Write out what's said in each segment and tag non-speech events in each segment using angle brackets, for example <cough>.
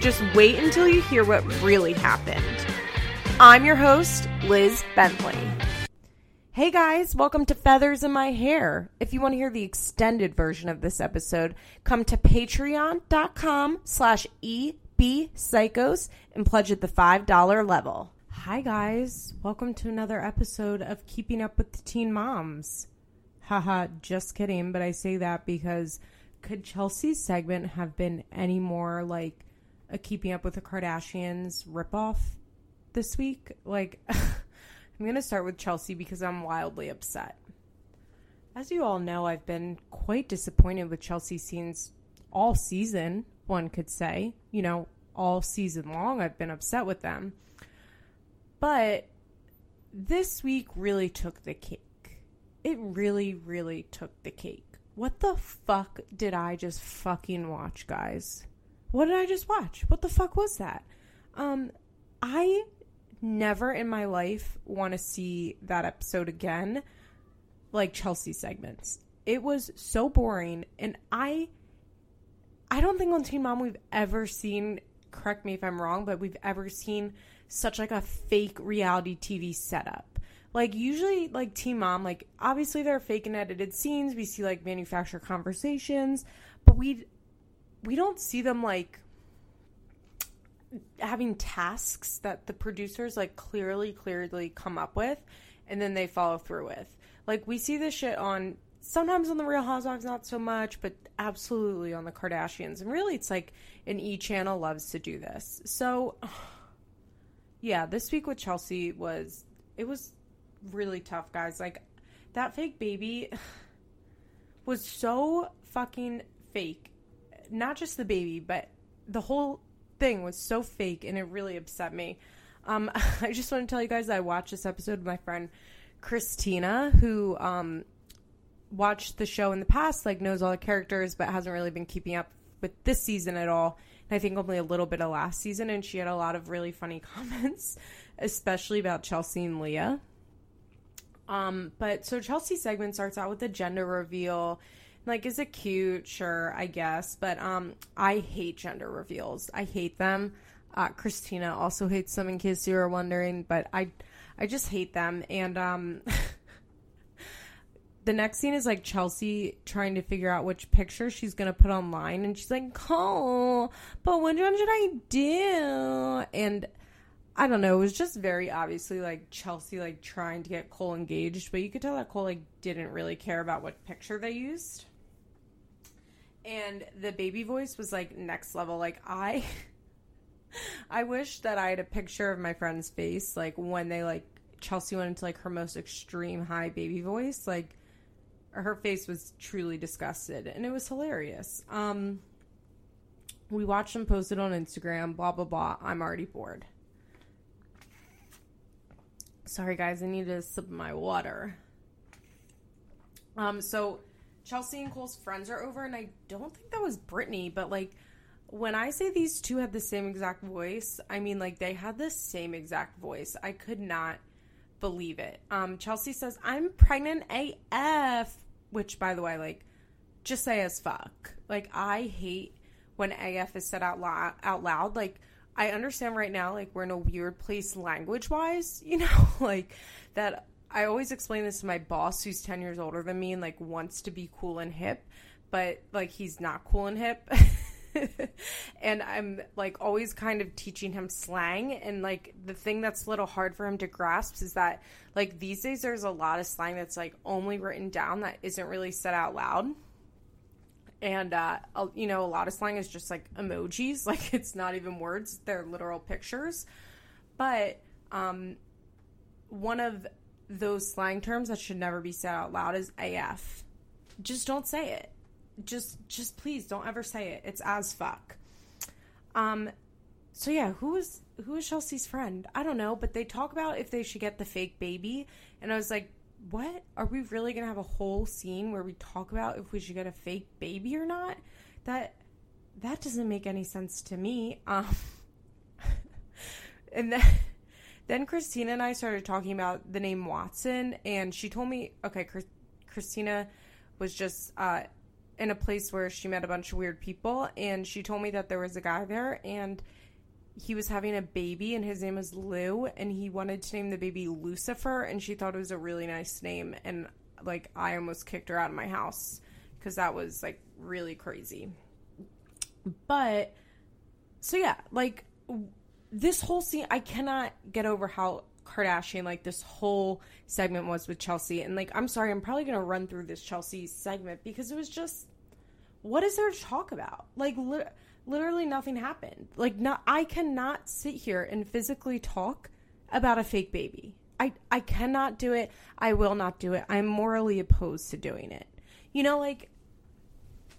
just wait until you hear what really happened. I'm your host, Liz Bentley. Hey guys, welcome to Feathers in My Hair. If you want to hear the extended version of this episode, come to patreon.com slash ebpsychos and pledge at the $5 level. Hi guys, welcome to another episode of Keeping Up with the Teen Moms. Haha, just kidding, but I say that because could Chelsea's segment have been any more like a Keeping Up with the Kardashians ripoff this week? Like, <laughs> I'm going to start with Chelsea because I'm wildly upset. As you all know, I've been quite disappointed with Chelsea scenes all season, one could say. You know, all season long, I've been upset with them. But this week really took the cake. It really, really took the cake. What the fuck did I just fucking watch, guys? What did I just watch? What the fuck was that? Um, I never in my life want to see that episode again, like Chelsea segments. It was so boring, and I, I don't think on Teen Mom we've ever seen. Correct me if I'm wrong, but we've ever seen such like a fake reality TV setup. Like usually, like Teen Mom, like obviously they're fake and edited scenes. We see like manufactured conversations, but we we don't see them like having tasks that the producers like clearly clearly come up with and then they follow through with. Like we see this shit on sometimes on the real housewives not so much but absolutely on the kardashians. And really it's like an e channel loves to do this. So <sighs> yeah this week with chelsea was it was really tough guys. Like that fake baby <sighs> was so fucking fake not just the baby, but the whole thing was so fake and it really upset me. Um, <laughs> I just want to tell you guys I watched this episode with my friend Christina, who um, watched the show in the past, like knows all the characters, but hasn't really been keeping up with this season at all. And I think only a little bit of last season, and she had a lot of really funny <laughs> comments, especially about Chelsea and Leah. Um, but so Chelsea's segment starts out with the gender reveal like, is it cute? Sure, I guess. But um, I hate gender reveals. I hate them. Uh, Christina also hates them, in case you were wondering. But I, I just hate them. And um, <laughs> the next scene is like Chelsea trying to figure out which picture she's gonna put online, and she's like, "Oh, but which one should I do?" And I don't know. It was just very obviously like Chelsea like trying to get Cole engaged, but you could tell that Cole like didn't really care about what picture they used and the baby voice was like next level. Like I <laughs> I wish that I had a picture of my friend's face like when they like Chelsea went into like her most extreme high baby voice, like her face was truly disgusted and it was hilarious. Um we watched them posted on Instagram, blah blah blah. I'm already bored. Sorry guys, I need to sip my water. Um so Chelsea and Cole's friends are over, and I don't think that was Brittany, but like when I say these two had the same exact voice, I mean like they had the same exact voice. I could not believe it. Um, Chelsea says, I'm pregnant AF, which by the way, like, just say as fuck. Like, I hate when AF is said out loud, out loud. Like, I understand right now, like, we're in a weird place language wise, <laughs> you know, like, that I always explain this to my boss who's 10 years older than me and like wants to be cool and hip, but like he's not cool and hip. <laughs> and I'm like always kind of teaching him slang and like the thing that's a little hard for him to grasp is that like these days there's a lot of slang that's like only written down that isn't really said out loud. And uh you know a lot of slang is just like emojis, <laughs> like it's not even words, they're literal pictures. But um one of those slang terms that should never be said out loud is AF. Just don't say it. Just just please don't ever say it. It's as fuck. Um so yeah, who is who is Chelsea's friend? I don't know, but they talk about if they should get the fake baby, and I was like, what? Are we really gonna have a whole scene where we talk about if we should get a fake baby or not? That that doesn't make any sense to me. Um, <laughs> and then then Christina and I started talking about the name Watson, and she told me, okay, Chris, Christina was just uh, in a place where she met a bunch of weird people, and she told me that there was a guy there, and he was having a baby and his name was Lou and he wanted to name the baby Lucifer and she thought it was a really nice name and like I almost kicked her out of my house cuz that was like really crazy. But so yeah, like this whole scene I cannot get over how Kardashian like this whole segment was with Chelsea and like I'm sorry I'm probably going to run through this Chelsea segment because it was just what is there to talk about? Like li- literally nothing happened. Like not I cannot sit here and physically talk about a fake baby. I I cannot do it. I will not do it. I'm morally opposed to doing it. You know like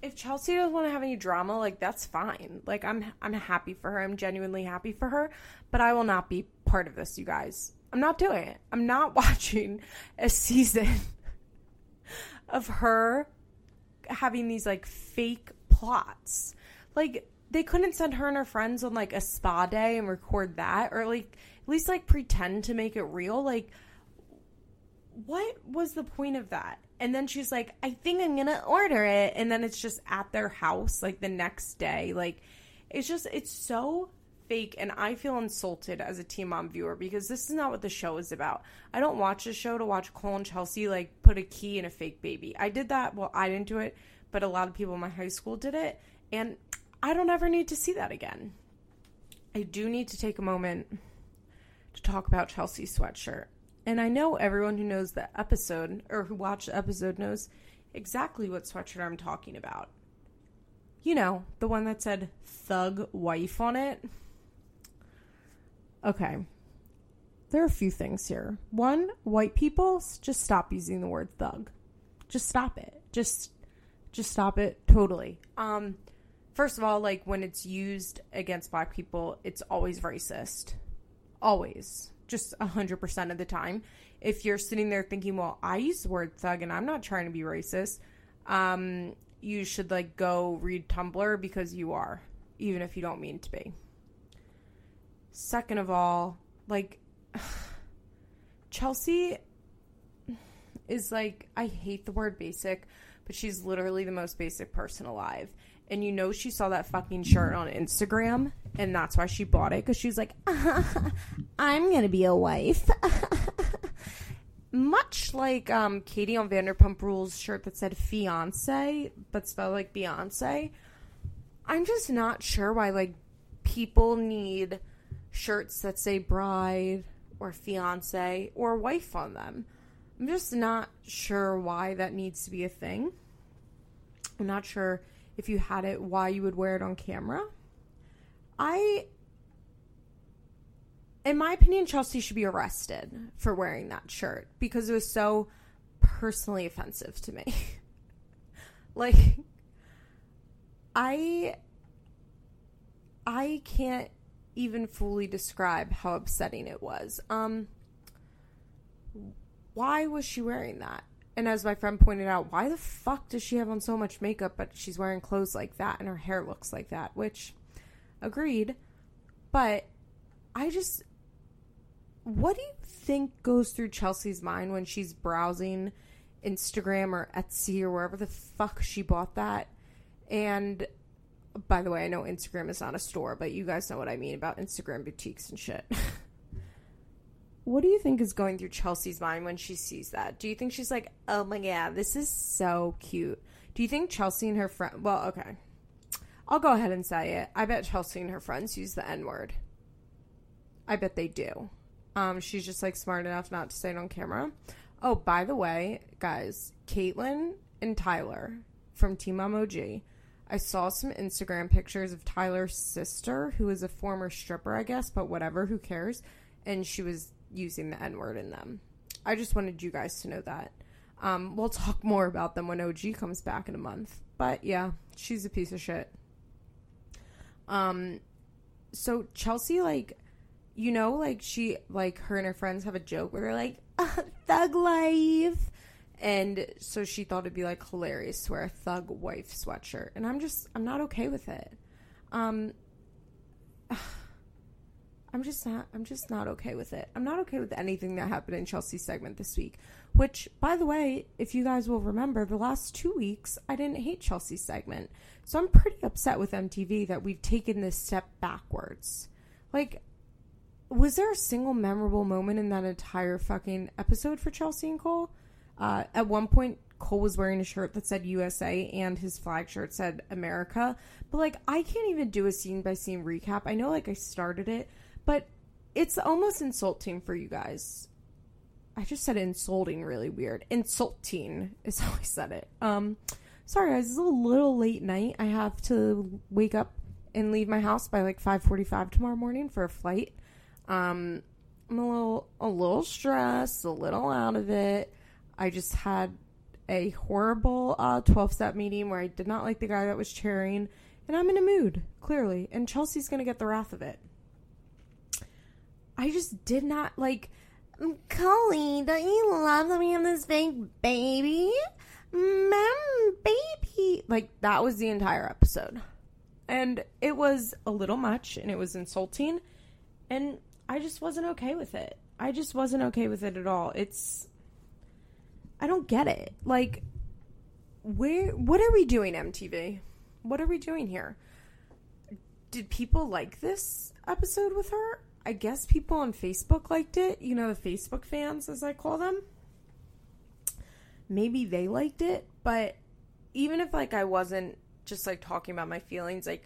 if Chelsea doesn't want to have any drama, like that's fine. Like I'm I'm happy for her. I'm genuinely happy for her, but I will not be part of this, you guys. I'm not doing it. I'm not <laughs> watching a season <laughs> of her having these like fake plots. Like they couldn't send her and her friends on like a spa day and record that or like at least like pretend to make it real like what was the point of that and then she's like i think i'm gonna order it. And then it's just at their house like the next day. Like it's just it's so fake. And i feel insulted as a teen mom viewer because this is not what the show is about. I don't watch the show to watch cole and chelsea like put a key in a fake baby. I did that. Well i didn't do it but a lot of people in my high school did it. And I don't ever need to see that again. I do need to take a moment to talk about Chelsea's sweatshirt. And I know everyone who knows the episode or who watched the episode knows exactly what sweatshirt I'm talking about. You know, the one that said thug wife on it. Okay. There are a few things here. One, white people just stop using the word thug. Just stop it. Just just stop it totally. Um first of all, like when it's used against black people, it's always racist. Always. Just a 100% of the time. If you're sitting there thinking, well, I use the word thug and I'm not trying to be racist, um, you should like go read Tumblr because you are, even if you don't mean to be. Second of all, like, <sighs> Chelsea is like, I hate the word basic, but she's literally the most basic person alive and you know she saw that fucking shirt on Instagram and that's why she bought it because she's like, <laughs> I'm gonna be a wife. <laughs> Much like um, Katie on Vanderpump Rules shirt that said fiance but spelled like Beyonce. I'm just not sure why like people need shirts that say bride or fiance or wife on them. I'm just not sure why that needs to be a thing. I'm not sure if you had it, why you would wear it on camera. I, in my opinion, Chelsea should be arrested for wearing that shirt because it was so personally offensive to me. <laughs> like, I, I can't even fully describe how upsetting it was. Um, why was she wearing that? And as my friend pointed out, why the fuck does she have on so much makeup, but she's wearing clothes like that and her hair looks like that? Which, agreed. But I just. What do you think goes through Chelsea's mind when she's browsing Instagram or Etsy or wherever the fuck she bought that? And by the way, I know Instagram is not a store, but you guys know what I mean about Instagram boutiques and shit. <laughs> what do you think is going through Chelsea's mind when she sees that? Do you think she's like, oh my god, this is so cute? Do you think Chelsea and her friend, well, okay. I'll go ahead and say it. I bet Chelsea and her friends use the N word. I bet they do. Um, she's just like smart enough not to say it on camera. Oh, by the way, guys, Caitlin and Tyler from Teen Mom OG. I saw some Instagram pictures of Tyler's sister, who is a former stripper, I guess, but whatever, who cares? And she was using the N word in them. I just wanted you guys to know that. Um, we'll talk more about them when OG comes back in a month. But yeah, she's a piece of shit. Um, so Chelsea, like, you know, like she, like her and her friends have a joke where they're like, <laughs> "Thug life," and so she thought it'd be like hilarious to wear a thug wife sweatshirt, and I'm just, I'm not okay with it. Um, <sighs> I'm just not I'm just not okay with it. I'm not okay with anything that happened in Chelsea's segment this week. Which, by the way, if you guys will remember, the last two weeks I didn't hate Chelsea's segment. So I'm pretty upset with MTV that we've taken this step backwards. Like, was there a single memorable moment in that entire fucking episode for Chelsea and Cole? Uh, at one point, Cole was wearing a shirt that said USA and his flag shirt said America. But like, I can't even do a scene by scene recap. I know, like, I started it, but it's almost insulting for you guys. I just said insulting really weird. Insulting is <laughs> how I said it. Um, sorry guys, it's a little late night. I have to wake up and leave my house by like 5:45 tomorrow morning for a flight. Um, I'm a little a little stressed, a little out of it. I just had a horrible uh, 12 step meeting where I did not like the guy that was chairing, and I'm in a mood, clearly. And Chelsea's going to get the wrath of it. I just did not like. Um, Cully, don't you love that we have this fake baby? Mom, baby. Like, that was the entire episode. And it was a little much and it was insulting. And I just wasn't okay with it. I just wasn't okay with it at all. It's. I don't get it. Like, where. What are we doing, MTV? What are we doing here? Did people like this episode with her? I guess people on Facebook liked it. You know, the Facebook fans, as I call them. Maybe they liked it, but even if like I wasn't just like talking about my feelings, like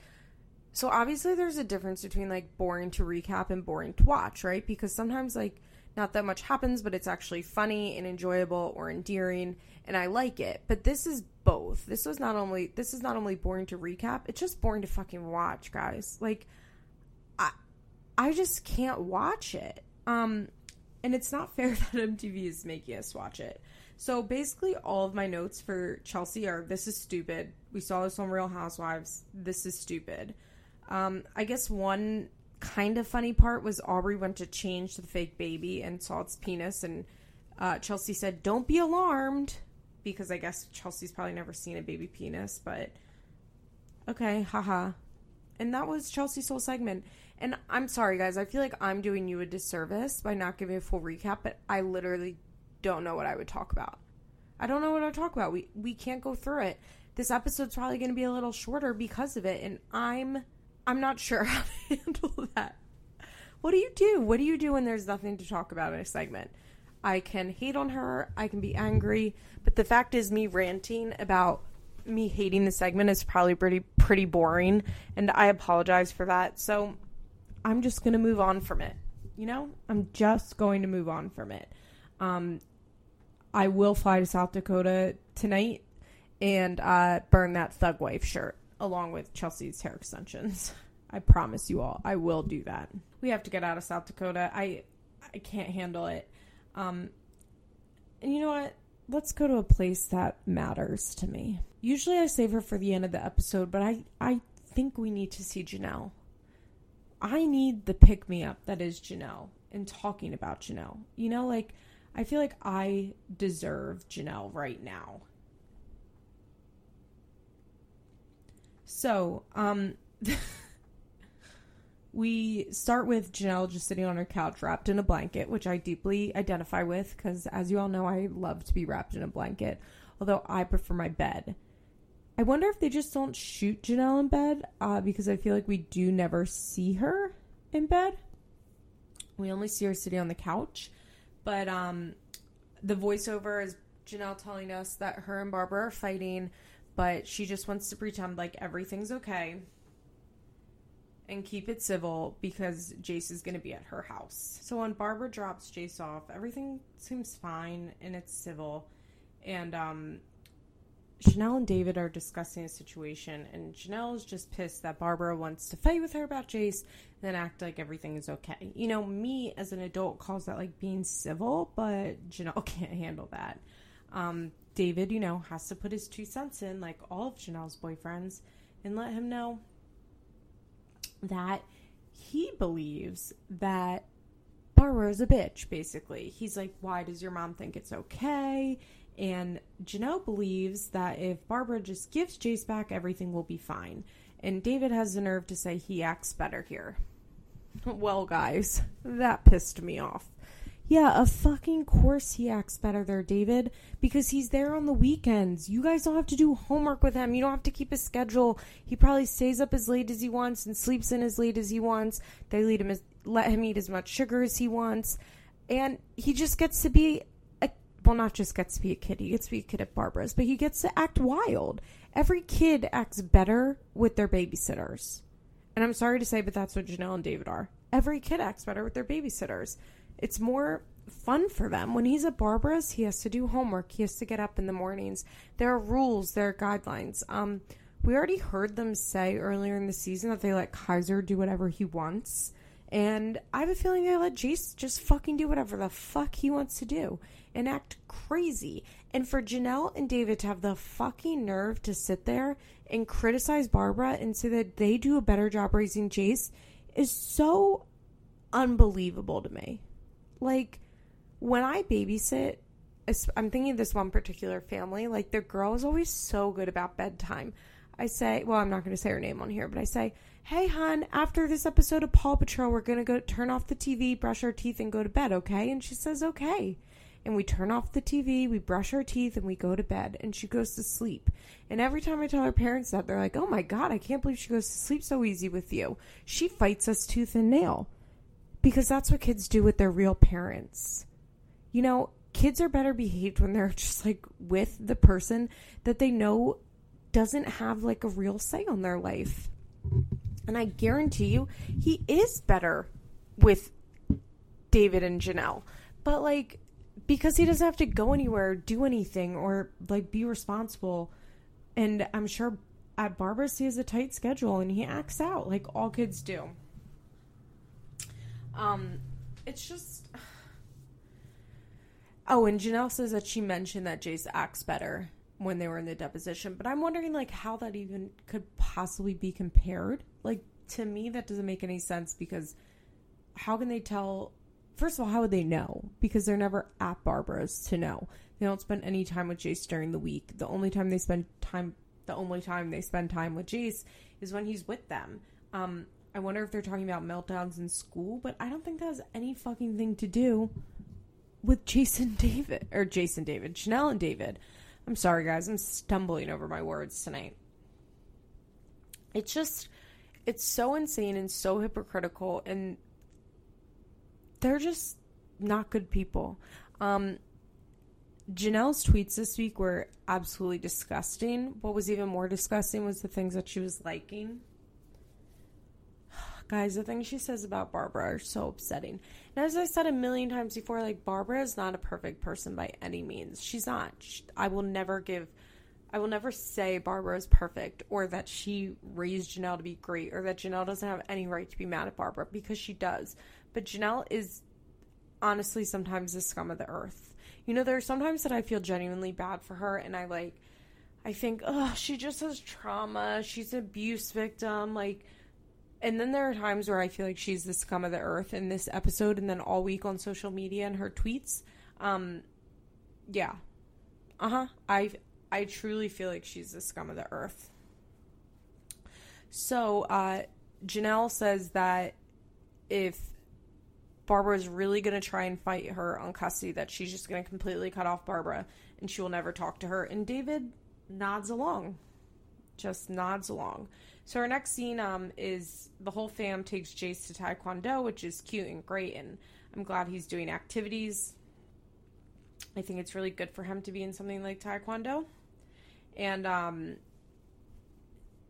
so obviously there's a difference between like boring to recap and boring to watch, right? Because sometimes like not that much happens, but it's actually funny and enjoyable or endearing, and I like it. But this is both. This was not only this is not only boring to recap, it's just boring to fucking watch, guys. Like I just can't watch it. Um, and it's not <laughs> fair that MTV is making us watch it. So basically, all of my notes for Chelsea are this is stupid. We saw this on Real Housewives. This is stupid. Um, I guess one kind of funny part was Aubree went to change the fake baby and saw its penis, and uh, Chelsea said, Don't be alarmed. Because I guess Chelsea's probably never seen a baby penis, but okay, haha. And that was Chelsea's whole segment. And I'm sorry, guys. I feel like I'm doing you a disservice by not giving a full recap, but I literally don't know what I would talk about. I don't know what I would talk about. We we can't go through it. This episode's probably going to be a little shorter because of it, and I'm I'm not sure <laughs> how to handle that. What do you do? What do you do when there's nothing to talk about in a segment? I can hate on her, I can be angry, but the fact is me ranting about me hating the segment is probably pretty pretty boring, and I apologize for that. So I'm just going to move on from it. You know, I'm just going to move on from it. Um, I will fly to South Dakota tonight and uh, burn that thug wife shirt along with Chelsea's hair extensions. <laughs> I promise you all, I will do that. We have to get out of South Dakota. I I can't handle it. Um, and you know what? Let's go to a place that matters to me. Usually I save her for the end of the episode, but I I think we need to see Janelle. I need the pick me up that is Janelle and talking about Janelle. You know, like I feel like I deserve Janelle right now. So, um <laughs> we start with Janelle just sitting on her couch wrapped in a blanket, which I deeply identify with because as you all know, I love to be wrapped in a blanket, although I prefer my bed. I wonder if they just don't shoot Janelle in bed uh, because I feel like we do never see her in bed. We only see her sitting on the couch. But um, the voiceover is Janelle telling us that her and Barbara are fighting, but she just wants to pretend like everything's okay and keep it civil because Jace is going to be at her house. So when Barbara drops Jace off, everything seems fine and it's civil. And um, Janelle and David are discussing a situation, and Janelle is just pissed that Barbara wants to fight with her about Jace, then act like everything is okay. You know, me as an adult calls that like being civil, but Janelle <laughs> can't handle that. Um, David, you know, has to put his two cents in, like all of Janelle's boyfriends, and let him know that he believes that Barbara is a bitch, basically. He's like, why does your mom think it's okay? And Janelle believes that if Barbara just gives Jace back, everything will be fine. And David has the nerve to say he acts better here. <laughs> Well, guys, that pissed me off. Yeah, of fucking course he acts better there, David, because he's there on the weekends. You guys don't have to do homework with him. You don't have to keep a schedule. He probably stays up as late as he wants and sleeps in as late as he wants. They let him as, let him eat as much sugar as he wants, and he just gets to be a well, not just gets to be a kid. He gets to be a kid at Barbara's, but he gets to act wild. Every kid acts better with their babysitters. And I'm sorry to say, but that's what Janelle and David are. Every kid acts better with their babysitters. It's more fun for them. When he's at Barbara's, he has to do homework. He has to get up in the mornings. There are rules, there are guidelines. Um, we already heard them say earlier in the season that they let Kaiser do whatever he wants. And I have a feeling they let Jace just fucking do whatever the fuck he wants to do and act crazy. And for Janelle and David to have the fucking nerve to sit there and criticize Barbara and say that they do a better job raising Jace is so unbelievable to me. Like, when I babysit, I'm thinking of this one particular family, like, the girl is always so good about bedtime. I say, well, I'm not going to say her name on here, but I say, hey, hon, after this episode of Paw Patrol, we're going to go turn off the TV, brush our teeth, and go to bed, okay? And she says, okay. And we turn off the TV, we brush our teeth, and we go to bed. And she goes to sleep. And every time I tell her parents that, they're like, oh my God, I can't believe she goes to sleep so easy with you. She fights us tooth and nail because that's what kids do with their real parents. You know, kids are better behaved when they're <laughs> just like with the person that they know doesn't have like a real say on their life. And I guarantee you, he is better with David and Janelle. But like, because he doesn't have to go anywhere, do anything, or like be responsible. And I'm sure at Barbara's he has a tight schedule and he acts out like all kids do. Um, it's just. <sighs> Oh, and Janelle says that she mentioned that Jace acts better when they were in the deposition, but I'm wondering like how that even could possibly be compared. Like to me, that doesn't make any sense because how can they tell? First of all, how would they know? Because they're never at Barbara's to know. They don't spend any time with Jace during the week. The only time they spend time, the only time they spend time with Jace is when he's with them. Um, I wonder if they're talking about meltdowns in school, but I don't think that has any fucking thing to do with Jason David or Jason David, Chanel and David. I'm sorry guys, I'm stumbling over my words tonight. It's just it's so insane and so hypocritical and they're just not good people. Um Janelle's tweets this week were absolutely disgusting. What was even more disgusting was the things that she was liking. Guys, the things she says about Barbara are so upsetting. And as I said a million times before, like Barbara is not a perfect person by any means. She's not. She, I will never give I will never say Barbara is perfect or that she raised Janelle to be great or that Janelle doesn't have any right to be mad at Barbara because she does. But Janelle is honestly sometimes the scum of the earth. You know, there are sometimes that I feel genuinely bad for her and I like I think, oh, she just has trauma. She's an abuse victim. Like and then there are times where I feel like she's the scum of the earth in this episode, and then all week on social media and her tweets. Um, yeah, uh huh. I I truly feel like she's the scum of the earth. So uh, Janelle says that if Barbara is really going to try and fight her on custody, that she's just going to completely cut off Barbara and she will never talk to her. And David nods along, just nods along. So our next scene um, is the whole fam takes Jace to Taekwondo, which is cute and great, and I'm glad he's doing activities. I think it's really good for him to be in something like Taekwondo, and um,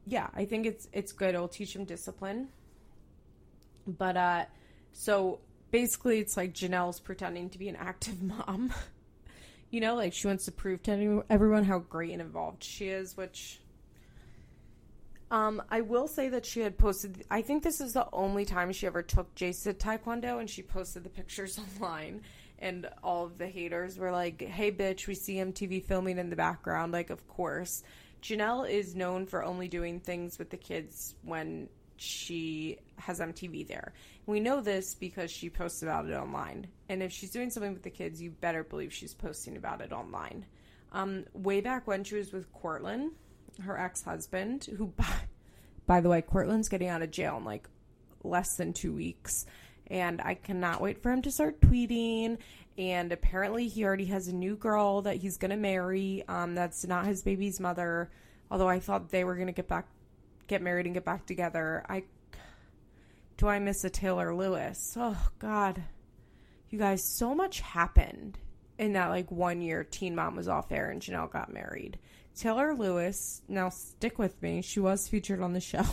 yeah, I think it's it's good. It'll teach him discipline. But uh, so basically, it's like Janelle's pretending to be an active <laughs> mom. you know, like she wants to prove to everyone how great and involved she is, which um, I will say that she had posted. I think this is the only time she ever took Jace to Taekwondo, and she posted the pictures <laughs> online. And all of the haters were like, "Hey, bitch, we see MTV filming in the background." Like, of course, Janelle is known for only doing things with the kids when she has MTV there. We know this because she posts about it online. And if she's doing something with the kids, you better believe she's posting about it online. Um, way back when she was with Courtland, her ex husband, who, <laughs> by, by the way, Courtland's getting out of jail in like less than two weeks. And I cannot wait for him to start tweeting. And apparently, he already has a new girl that he's going to marry. Um, that's not his baby's mother. Although I thought they were going to get back, get married and get back together. I do I miss a Taylor Lewis? Oh God, you guys, so much happened in that like one year. Teen Mom was off air and Janelle got married. Taylor Lewis, now stick with me. She was featured on the show.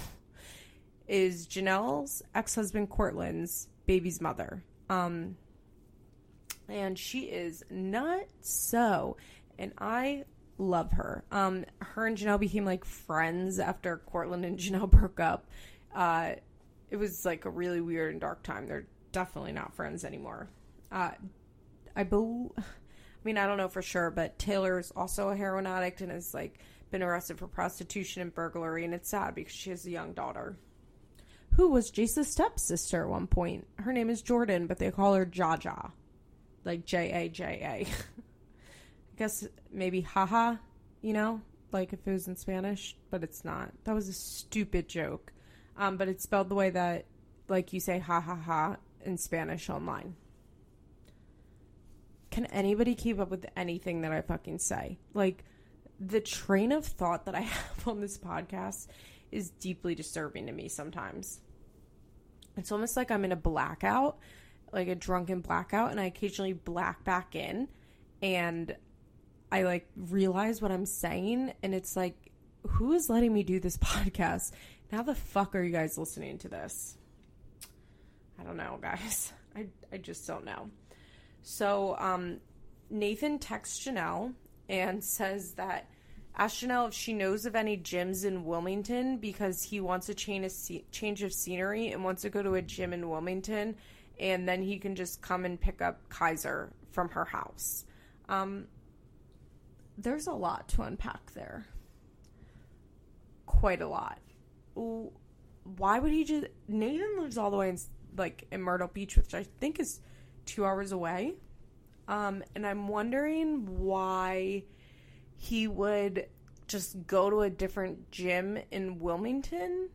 <laughs> Is Janelle's ex husband Courtland's baby's mother. Um, and she is not so, and I love her. Um, her and Janelle became like friends after Courtland and <laughs> Janelle broke up. Uh, it was like a really weird and dark time. They're definitely not friends anymore. Uh, I believe, <laughs> I mean, I don't know for sure, but Taylor is also a heroin addict and has like been arrested for prostitution and burglary, and it's sad because she has a young daughter who was Jace's stepsister at one point. Her name is Jordan, but they call her Jaja, like J A J A. <laughs> I guess maybe haha, you know, like if it was in Spanish, but it's not. That was a stupid joke. Um, but it's spelled the way that, like you say ha ha ha in Spanish online. Can anybody keep up with anything that I fucking say? Like, the train of thought that I <laughs> have on this podcast is deeply disturbing to me sometimes. It's almost like I'm in a blackout, like a drunken blackout, and I occasionally black back in and I like realize what I'm saying, and it's like, who is letting me do this <laughs> podcast? How the fuck are you guys listening to this? I don't know, guys. <laughs> I, I just don't know. So, um, Nathan texts Janelle and says that ask Janelle if she knows of any gyms in Wilmington because he wants a change of, change of scenery and wants to go to a gym in Wilmington, and then he can just come and pick up Kaiser from her house. Um, there's a lot to unpack there. Quite a lot. Why would he just? Nathan lives all the way in like in Myrtle Beach, which I think is two hours away. Um, and I'm wondering why he would just go to a different gym in Wilmington.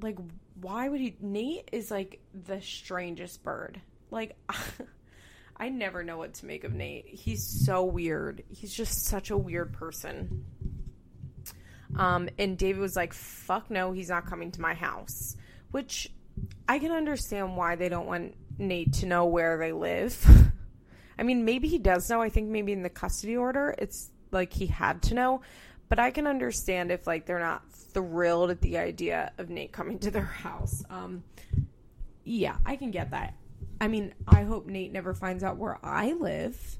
Like, why would he? Nate is like the strangest bird. Like, <laughs> I never know what to make of Nate. He's so weird. He's just such a weird person. Um, and David was like, fuck no, he's not coming to my house. Which I can understand why they don't want Nate to know where they live. <laughs> I mean, maybe he does know. I think maybe in the custody order, it's like he had to know. But I can understand if like they're not thrilled at the idea of Nate coming to their house. Um, yeah, I can get that. I mean, I hope Nate never finds out where I live.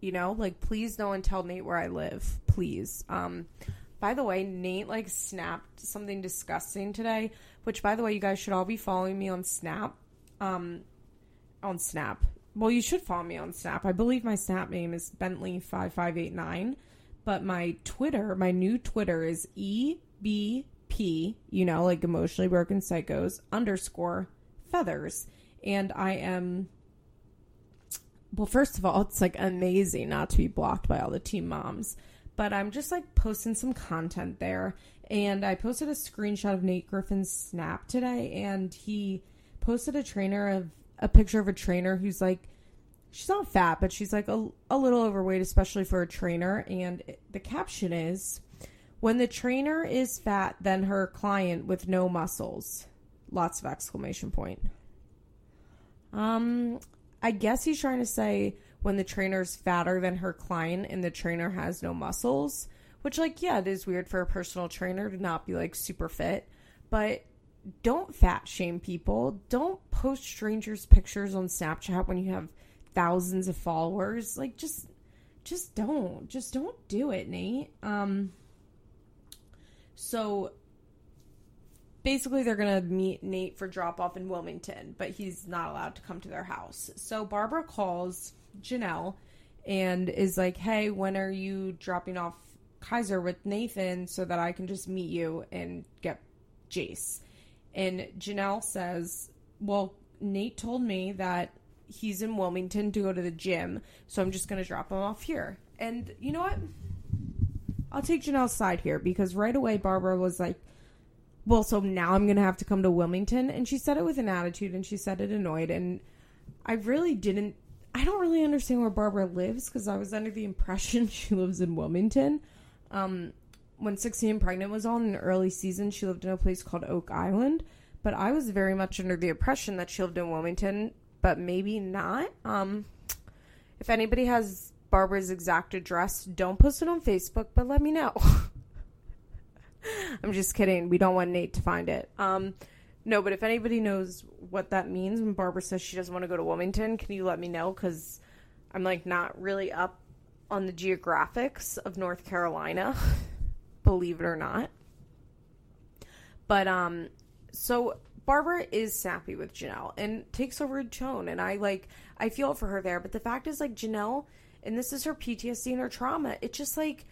You know, like please no one tell Nate where I live, please. Um by the way, Nate like snapped something disgusting today, which by the way, you guys should all be following me on Snap. Um on Snap. Well, you should follow me on Snap. I believe my Snap name is Bentley5589, but my Twitter, my new Twitter is EBP, you know, like emotionally broken psychos underscore feathers and I am well, first of all, it's like amazing not to be blocked by all the team moms. But I'm just like posting some content there. And I posted a screenshot of Nate Griffith's snap today, and he posted a trainer of a picture of a trainer who's like, she's not fat, but she's like a, a little overweight, especially for a trainer. And the caption is, when the trainer is fat, then her client with no muscles. Lots of exclamation point. Um, I guess he's trying to say when the trainer's fatter than her client and the trainer has no muscles, which, like, yeah, it is weird for a personal trainer to not be like super fit, but don't fat shame people. Don't post strangers' pictures on Snapchat when you have thousands of followers. Like, just, just don't, just don't do it, Nate. Um, so basically they're gonna meet Nate for drop off in Wilmington, but he's not allowed to come to their house. So Barbara calls Janelle and is like, "Hey, when are you dropping off Kaiser with Nathan so that I can just meet you and get Jace?" And Janelle says, Well, Nate told me that he's in Wilmington to go to the gym, so I'm just going to drop him off here. And you know what? I'll take Janelle's side here because right away Barbara was like, Well, so now I'm going to have to come to Wilmington. And she said it with an attitude and she said it annoyed. And I really didn't, I don't really understand where Barbara lives because I was under the impression <laughs> she lives in Wilmington. Um, when 16 and Pregnant was on in early season, she lived in a place called Oak Island. But I was very much under the impression that she lived in Wilmington, but maybe not. Um, if anybody has Barbara's exact address, don't post it on Facebook, but let me know. <laughs> I'm just kidding. We don't want Nate to find it. Um, no, but if anybody knows what that means when Barbara says she doesn't want to go to Wilmington, can you let me know? Because I'm like not really up on the geographics of North Carolina. <laughs> believe it or not. But um so Barbara is sappy with Janelle and takes over tone and I like I feel for her there, but the fact is like Janelle and this is her PTSD and her trauma. It's just like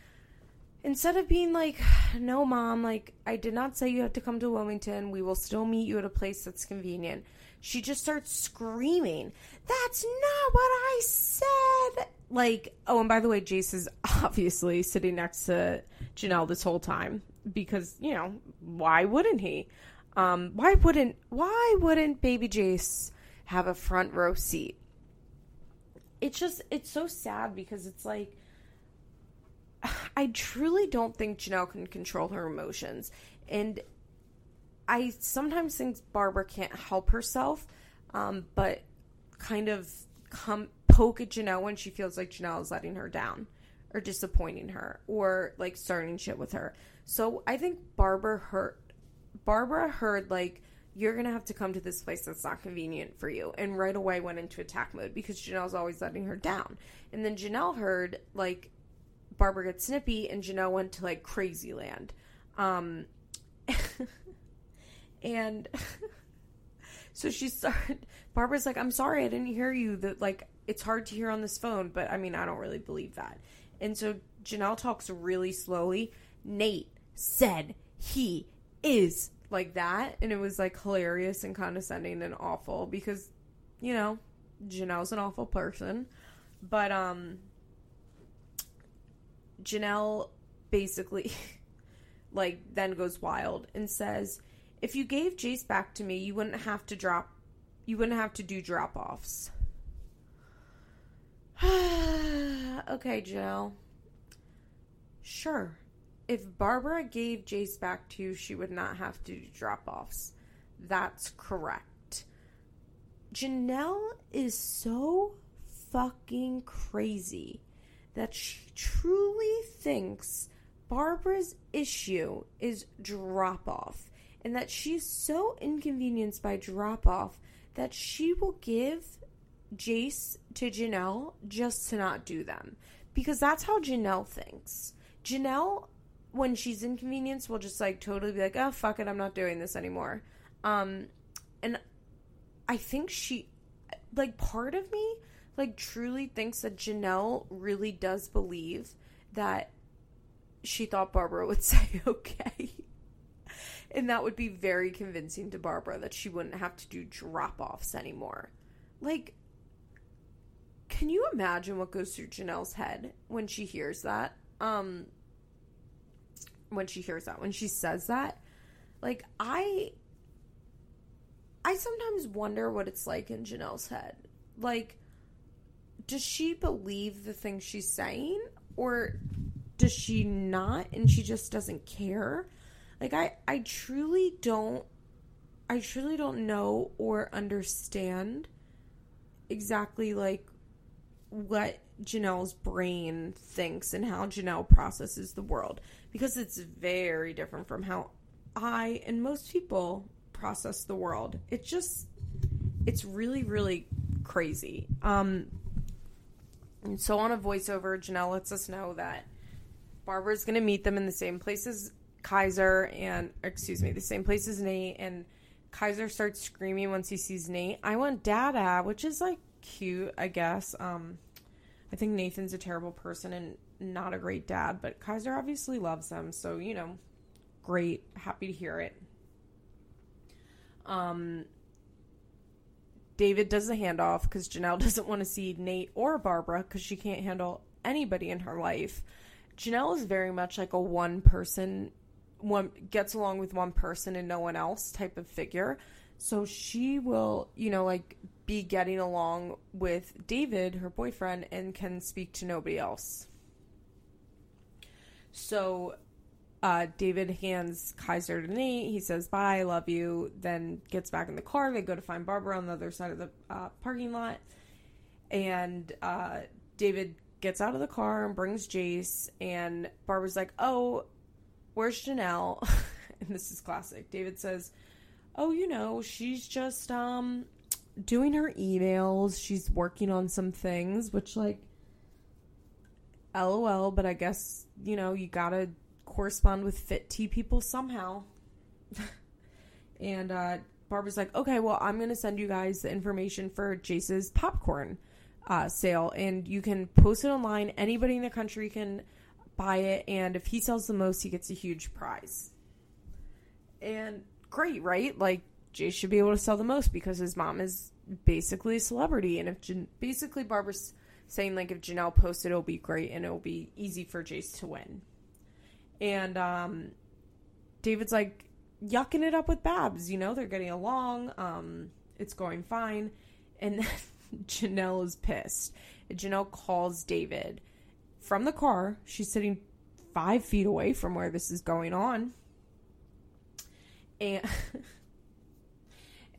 instead of being like, "No, mom, like I did not say you have to come to Wilmington. We will still meet you at a place that's convenient." She just starts screaming, "That's not what I said." Like, oh, and by the way, Jace is <laughs> obviously sitting next to Janelle this whole time because, you know, why wouldn't he? Um, why wouldn't why wouldn't baby Jace have a front row seat? It's just it's so sad because it's like <sighs> I truly don't think Janelle can control her emotions. And I sometimes think Barbara can't help herself, um, but kind of come poke at Janelle when she feels like Janelle is letting her down or disappointing her or like starting shit with her. So I think Barbara heard Barbara heard like you're gonna have to come to this place that's not convenient for you and right away went into attack mode because Janelle's always letting her down. And then Janelle heard like Barbara gets snippy and Janelle went to like crazy land. Um <laughs> and <laughs> so she started Barbara's like, I'm sorry I didn't hear you that like it's hard to hear on this phone, but I mean I don't really believe that. And so Janelle talks really slowly. Nate said he is like that. And it was like hilarious and condescending and awful because, you know, Janelle's an awful person. But, um, Janelle basically, <laughs> like, then goes wild and says, if you gave Jace back to me, you wouldn't have to drop, you wouldn't have to do drop offs. <sighs> okay, Jill. Sure. If Barbara gave Jace back to you, she would not have to do drop offs. That's correct. Janelle is so fucking crazy that she truly thinks Barbara's issue is drop off and that she's so inconvenienced by drop off that she will give Jace to Janelle just to not do them. Because that's how Janelle thinks. Janelle, when she's inconvenienced, will just like totally be like, oh, fuck it, I'm not doing this anymore. Um, and I think she, like, part of me, like, truly thinks that Janelle really does believe that she thought Barbara would <laughs> say okay. and that would be very convincing to Barbara that she wouldn't have to do drop offs anymore. Like, can you imagine what goes through Janelle's head when she hears that? Um when she hears that, when she says that, like I I sometimes wonder what it's like in Janelle's head. Like does she believe the things she's saying or does she not and she just doesn't care? Like I I truly don't I truly don't know or understand exactly like what Janelle's brain thinks and how Janelle processes the world because it's very different from how I and most people process the world. It just it's really really crazy. Um and so on a voiceover, Janelle lets us know that Barbara's going to meet them in the same place as Kaiser and excuse me, the same place as Nate and Kaiser starts screaming once he sees Nate. I want Dada, which is like cute, I guess. Um I think Nathan's a terrible person and not a great dad, but Kaiser obviously loves them, so you know, great, happy to hear it. Um, David does the handoff because Janelle <laughs> doesn't want to see Nate or Barbara because she can't handle anybody in her life. Janelle is very much like a one person, one gets along with one person and no one else type of figure. So she will, you know, like be getting along with David, her boyfriend, and can speak to nobody else. So uh, David hands Kaiser to Nate. He says, Bye, I love you. Then gets back in the car. They go to find Barbara on the other side of the uh, parking lot. And uh, David gets out of the car and brings Jace. And Barbara's like, Oh, where's Jenelle? <laughs> and this is classic. David says, Oh, you know, she's just um doing her emails. She's working on some things, which, like, lol, but I guess, you know, you gotta correspond with Fit people somehow. <laughs> and uh, Barbara's like, okay, well, I'm to send you guys the information for Jace's popcorn uh, sale, and you can post it online. Anybody in the country can buy it, and if he sells the most, he gets a huge prize. And great, right? Like, Jace should be able to sell the most because his mom is basically a celebrity. And if Jan- basically Barbara's saying, like, if Jenelle posted, it'll be great and it'll be easy for Jace to win. And um, David's like yucking it up with Babs. You know, they're getting along. Um, it's going fine. And then <laughs> Jenelle is pissed. Jenelle calls David from the car. She's sitting five feet away from where this is going on. And. <laughs>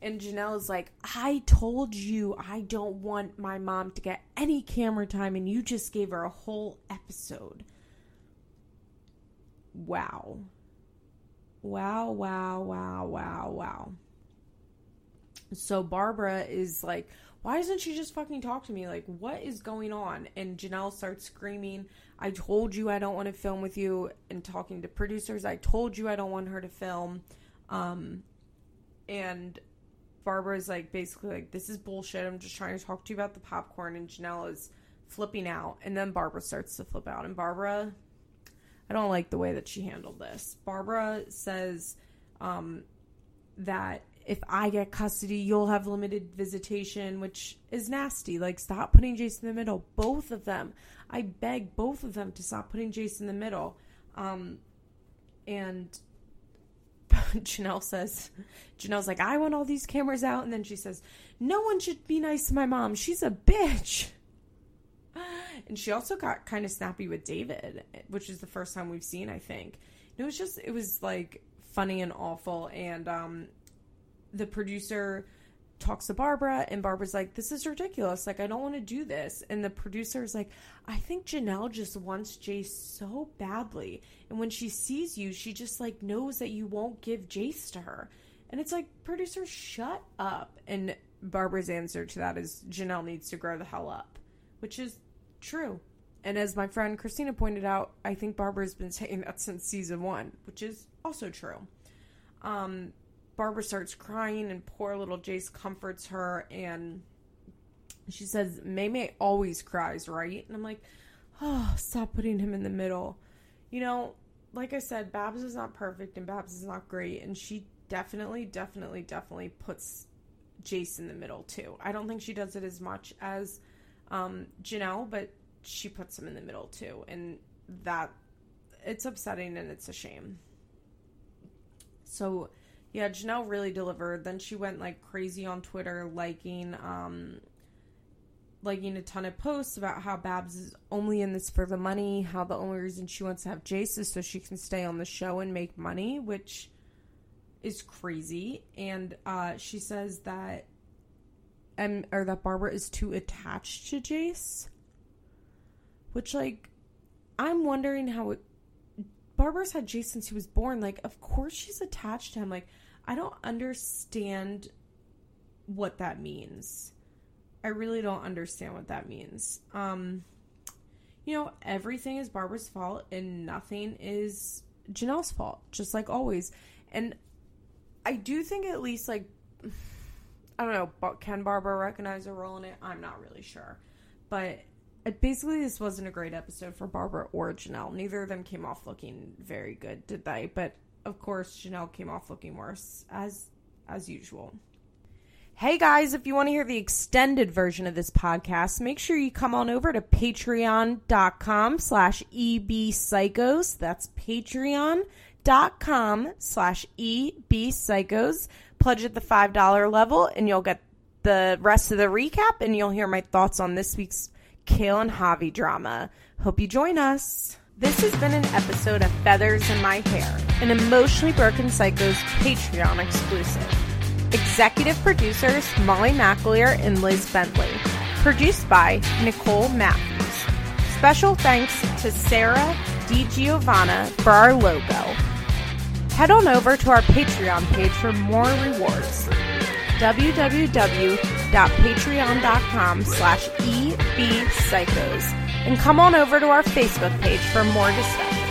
and Jenelle is like, I told you I don't want my mom to get any camera time, and you just gave her a whole episode wow. Wow, wow, wow, wow, wow. So Barbara is like, why doesn't she just fucking talk to me? Like, what is going on? And Jenelle starts screaming, I told you I don't want to film with you. And talking to producers, I told you I don't want her to film. Um, and Barbara's like, basically, like, this is bullshit. I'm just trying to talk to you about the popcorn. And Jenelle is flipping out. And then Barbara starts to flip out. And Barbara I don't like the way that she handled this. Barbara says um, that if I get custody, you'll have limited visitation, which is nasty. Like, stop putting Jace in the middle. Both of them. I beg both of them to stop putting Jace in the middle. Um, and <laughs> Jenelle says, Jenelle's like, I want all these cameras out. And then she says, No one should be nice to my mom. She's a bitch. <laughs> And she also got kind of snappy with David, which is the first time we've seen, I think. it was just, it was like funny and awful. And um, the producer talks to Barbara, and Barbara's like, This is ridiculous. Like, I don't want to do this. And the producer's like, I think Jenelle just wants Jace so badly. And when she sees you, she just like knows that you won't give Jace to her. And it's like, producer, shut up. And Barbara's answer to that is Jenelle needs to grow the hell up, which is true. And as my friend Christina pointed out, I think Barbara's been saying that since season one, which is also true. Um, Barbara starts crying, and poor little Jace comforts her, and she says, Maymay always cries, right? And I'm like, oh, stop putting him in the middle. You know, like I said, Babs is not perfect and Babs is not great, and she definitely, definitely, definitely puts Jace in the middle too. I don't think she does it as much as um, Jenelle, but she puts him in the middle too, and that it's upsetting and it's a shame. So, yeah, Jenelle really delivered. Then she went like crazy on Twitter, liking um, liking a ton of posts about how Babs is only in this for the money, how the only reason she wants to have Jace is so she can stay on the show and make money, which is crazy. And uh, she says that and or that Barbara is too attached to Jace. Which like I'm wondering how it Barbara's had Jace since he was born. Like, of course she's attached to him. Like, I don't understand what that means. I really don't understand what that means. Um, you know, everything is Barbara's fault and nothing is Jenelle's fault, just like always. And I do think at least like <sighs> I don't know, but can Barbara recognize a role in it? I'm not really sure. But basically, this wasn't a great episode for Barbara or Jenelle. Neither of them came off looking very good, did they? But of course, Jenelle came off looking worse, as as usual. Hey guys, if you want to hear the extended version of this podcast, make sure you come on over to patreon.com slash ebpsychos. That's patreon.com slash ebpsychos. Pledge at the $5 level and you'll get the rest of the recap and you'll hear my thoughts on this week's Kail and Javi drama. Hope you join us. This has been an episode of Feathers in My Hair, an Emotionally Broken Psychos Patreon exclusive. Executive producers Molly McAleer and Liz Bentley. Produced by Nicole Matthews. Special thanks to Sarah DiGiovanna for our logo. Head on over to our Patreon page for more rewards. www.patreon.com slash ebpsychos and come on over to our Facebook page for more discussion.